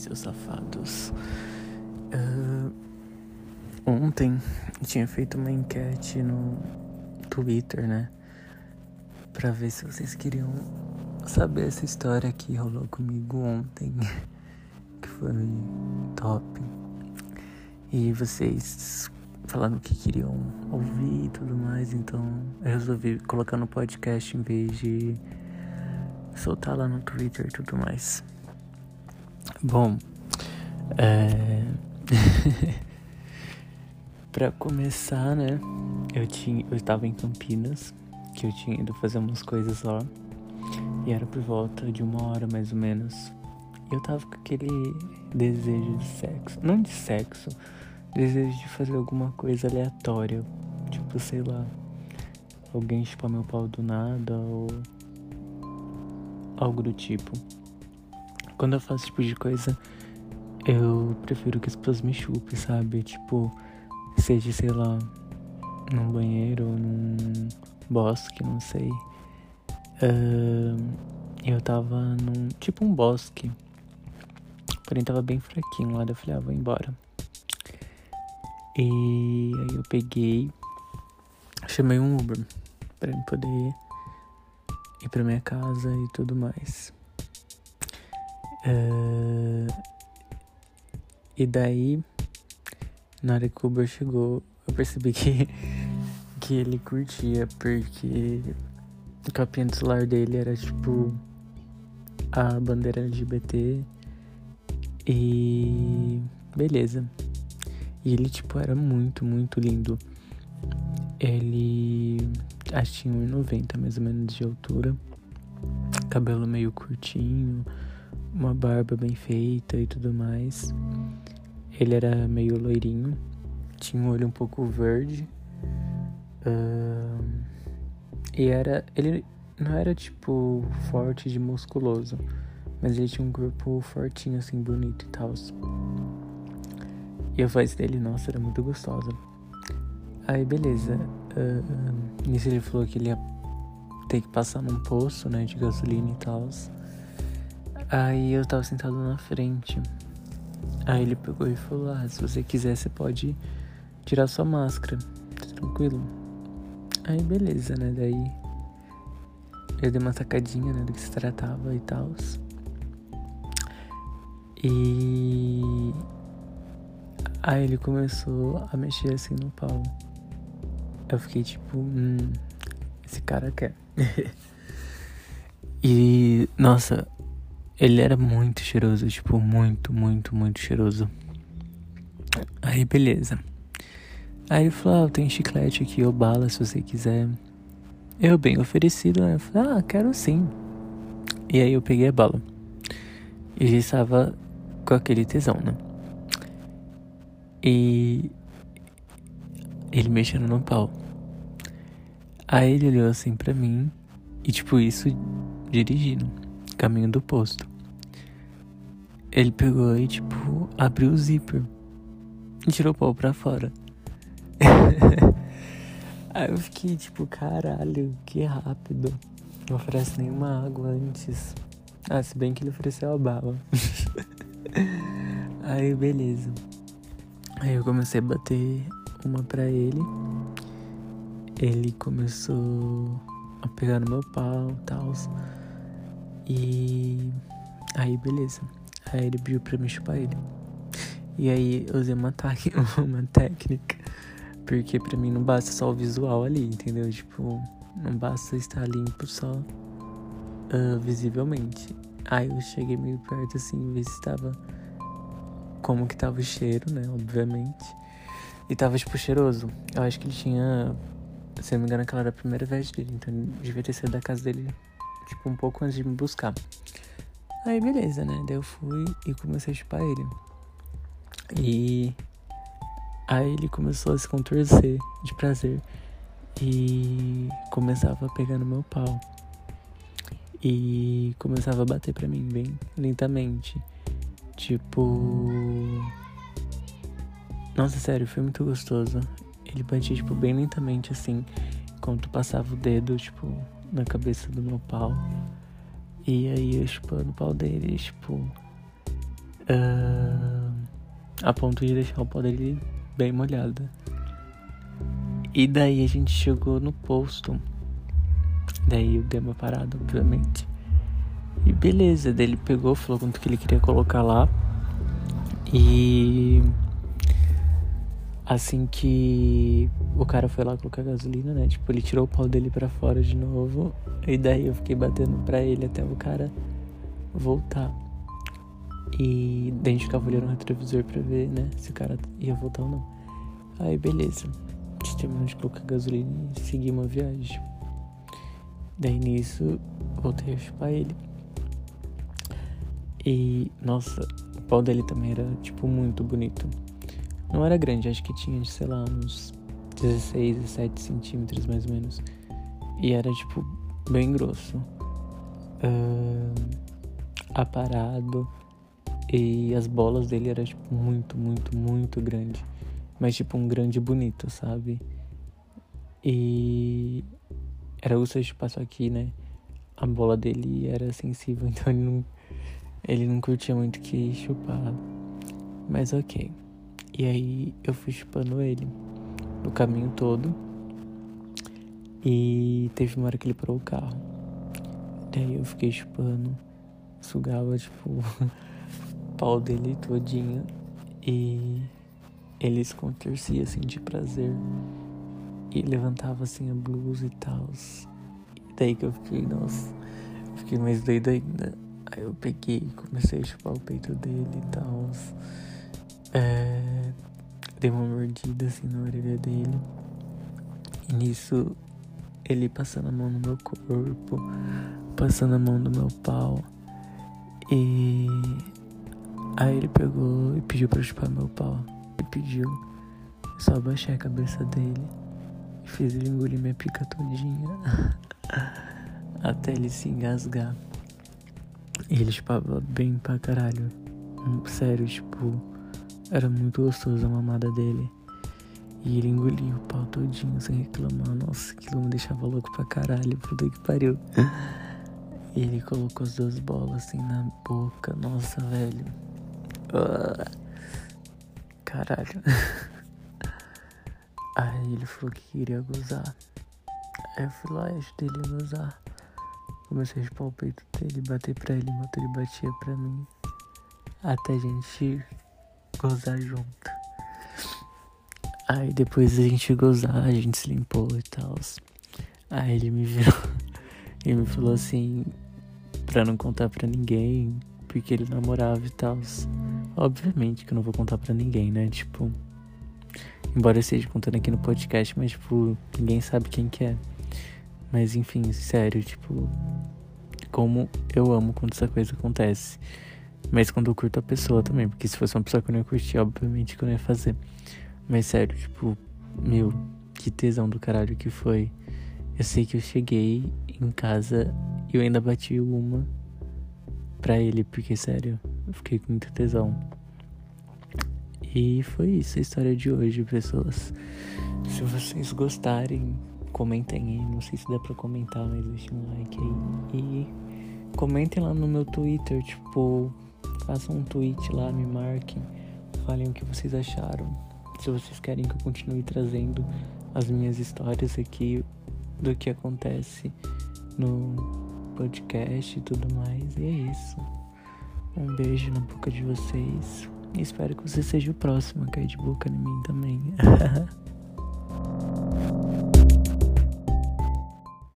seus safados. Uh, ontem eu tinha feito uma enquete no Twitter, né? Pra ver se vocês queriam saber essa história que rolou comigo ontem. que foi top. E vocês falando que queriam ouvir e tudo mais, então eu resolvi colocar no podcast em vez de soltar lá no Twitter e tudo mais. Bom, é... pra começar, né? Eu tinha, eu estava em Campinas, que eu tinha ido fazer umas coisas lá, e era por volta de uma hora mais ou menos. Eu tava com aquele desejo de sexo, não de sexo, desejo de fazer alguma coisa aleatória. Tipo, sei lá, alguém chupar meu pau do nada ou algo do tipo. Quando eu faço esse tipo de coisa, eu prefiro que as pessoas me chupem, sabe? Tipo, seja, sei lá, num banheiro ou num bosque, não sei. Uh, eu tava num. tipo um bosque. Porém tava bem fraquinho lá, daí eu falei, ah, vou embora. E aí eu peguei, chamei um Uber para eu poder ir para minha casa e tudo mais. Uh, e daí, na hora que o Uber chegou, eu percebi que, que ele curtia, porque o capinha do celular dele era tipo a bandeira LGBT e beleza. E ele, tipo, era muito, muito lindo. Ele acho que tinha 1,90 mais ou menos de altura. Cabelo meio curtinho, uma barba bem feita e tudo mais. Ele era meio loirinho, tinha um olho um pouco verde. Uh, e era. Ele não era tipo forte de musculoso, mas ele tinha um corpo fortinho, assim, bonito e tal. E a voz dele, nossa, era muito gostosa. Aí, beleza. Uh, nisso ele falou que ele ia ter que passar num poço, né, de gasolina e tal. Aí eu tava sentado na frente. Aí ele pegou e falou: Ah, se você quiser, você pode tirar sua máscara. Tranquilo? Aí, beleza, né? Daí eu dei uma sacadinha, né, do que se tratava e tal. E Aí ele começou a mexer assim no pau. Eu fiquei tipo, hum, esse cara quer. e, nossa, ele era muito cheiroso, tipo, muito, muito, muito cheiroso. Aí, beleza. Aí ele falou, ah, tem chiclete aqui ou bala se você quiser. Eu, bem oferecido, né? Eu falei, ah, quero sim. E aí eu peguei a bala. E já estava com aquele tesão, né? E ele mexendo no pau. Aí ele olhou assim pra mim e tipo isso dirigindo, caminho do posto. Ele pegou e tipo abriu o zíper e tirou o pau pra fora. Aí eu fiquei tipo, caralho, que rápido. Não oferece nenhuma água antes. Ah, se bem que ele ofereceu a bala. Aí beleza. Aí eu comecei a bater uma pra ele. Ele começou a pegar no meu pau e tal. E aí beleza. Aí ele pediu pra me chupar ele. E aí eu usei uma, uma técnica. Porque pra mim não basta só o visual ali, entendeu? Tipo, não basta estar limpo só uh, visivelmente. Aí eu cheguei meio perto assim, ver se estava como que tava o cheiro, né? Obviamente. E tava, tipo, cheiroso. Eu acho que ele tinha. Se não me engano, aquela era a primeira vez dele. Então devia ter saído da casa dele, tipo, um pouco antes de me buscar. Aí, beleza, né? Daí eu fui e comecei a chupar ele. E. Aí ele começou a se contorcer de prazer. E começava a pegar no meu pau. E começava a bater pra mim bem lentamente. Tipo. Nossa, sério, foi muito gostoso. Ele batia, tipo, bem lentamente, assim, enquanto passava o dedo, tipo, na cabeça do meu pau. E aí eu chupando o pau dele, tipo. Uh, a ponto de deixar o pau dele bem molhado. E daí a gente chegou no posto. Daí eu dei uma parada, obviamente. E beleza, daí ele pegou, falou quanto que ele queria colocar lá. E assim que o cara foi lá colocar gasolina, né? Tipo, ele tirou o pau dele para fora de novo. E daí eu fiquei batendo pra ele até o cara voltar. E daí a gente ficava olhando o retrovisor pra ver, né? Se o cara ia voltar ou não. Aí beleza. A gente terminou de colocar gasolina e seguimos a viagem. Daí nisso, voltei a chupar ele. E, nossa, o pau dele também era, tipo, muito bonito. Não era grande, acho que tinha, sei lá, uns 16, 17 centímetros mais ou menos. E era, tipo, bem grosso. Uh, aparado. E as bolas dele eram, tipo, muito, muito, muito grande. Mas, tipo, um grande bonito, sabe? E era o seu espaço aqui, né? A bola dele era sensível, então ele não ele não curtia muito que chupar. Mas ok. E aí eu fui chupando ele o caminho todo. E teve uma hora que ele parou o carro. Daí eu fiquei chupando, sugava tipo o pau dele todinho. E ele se contorcia assim de prazer. E levantava assim a blusa e tal. E daí que eu fiquei, nossa, fiquei mais doido ainda. Aí eu peguei comecei a chupar o peito dele e tal. É, dei uma mordida assim na orelha dele. E nisso ele passando a mão no meu corpo, passando a mão no meu pau. E aí ele pegou e pediu pra chupar meu pau. Ele pediu. Só abaixei a cabeça dele e fiz ele engolir minha pica todinha. Até ele se engasgar. E ele chupava bem pra caralho. Sério, tipo, era muito gostoso a mamada dele. E ele engolia o pau todinho sem reclamar. Nossa, aquilo me deixava louco pra caralho. Puta que pariu. E ele colocou as duas bolas assim na boca. Nossa, velho. Uh, caralho. Aí ele falou que queria gozar. Aí eu fui lá e ajudei ele a gozar. Comecei a chupar o peito dele, bater pra ele enquanto ele batia pra mim. Até a gente gozar junto. Aí depois a gente gozar, a gente se limpou e tal. Aí ele me virou e me falou assim, pra não contar pra ninguém, porque ele namorava e tal. Obviamente que eu não vou contar pra ninguém, né? Tipo. Embora eu esteja contando aqui no podcast, mas tipo, ninguém sabe quem que é. Mas enfim, sério, tipo, como eu amo quando essa coisa acontece. Mas quando eu curto a pessoa também, porque se fosse uma pessoa que eu não ia curtir, obviamente que eu não ia fazer. Mas sério, tipo, meu, que tesão do caralho que foi. Eu sei que eu cheguei em casa e eu ainda bati uma pra ele, porque sério, eu fiquei com muito tesão. E foi isso a história de hoje, pessoas. Se vocês gostarem, comentem aí. Não sei se dá pra comentar, mas deixem um like aí. E comentem lá no meu Twitter, tipo, façam um tweet lá, me marquem, falem o que vocês acharam. Se vocês querem que eu continue trazendo as minhas histórias aqui do que acontece no podcast e tudo mais. E é isso. Um beijo na boca de vocês. Espero que você seja o próximo a cair de boca em mim também.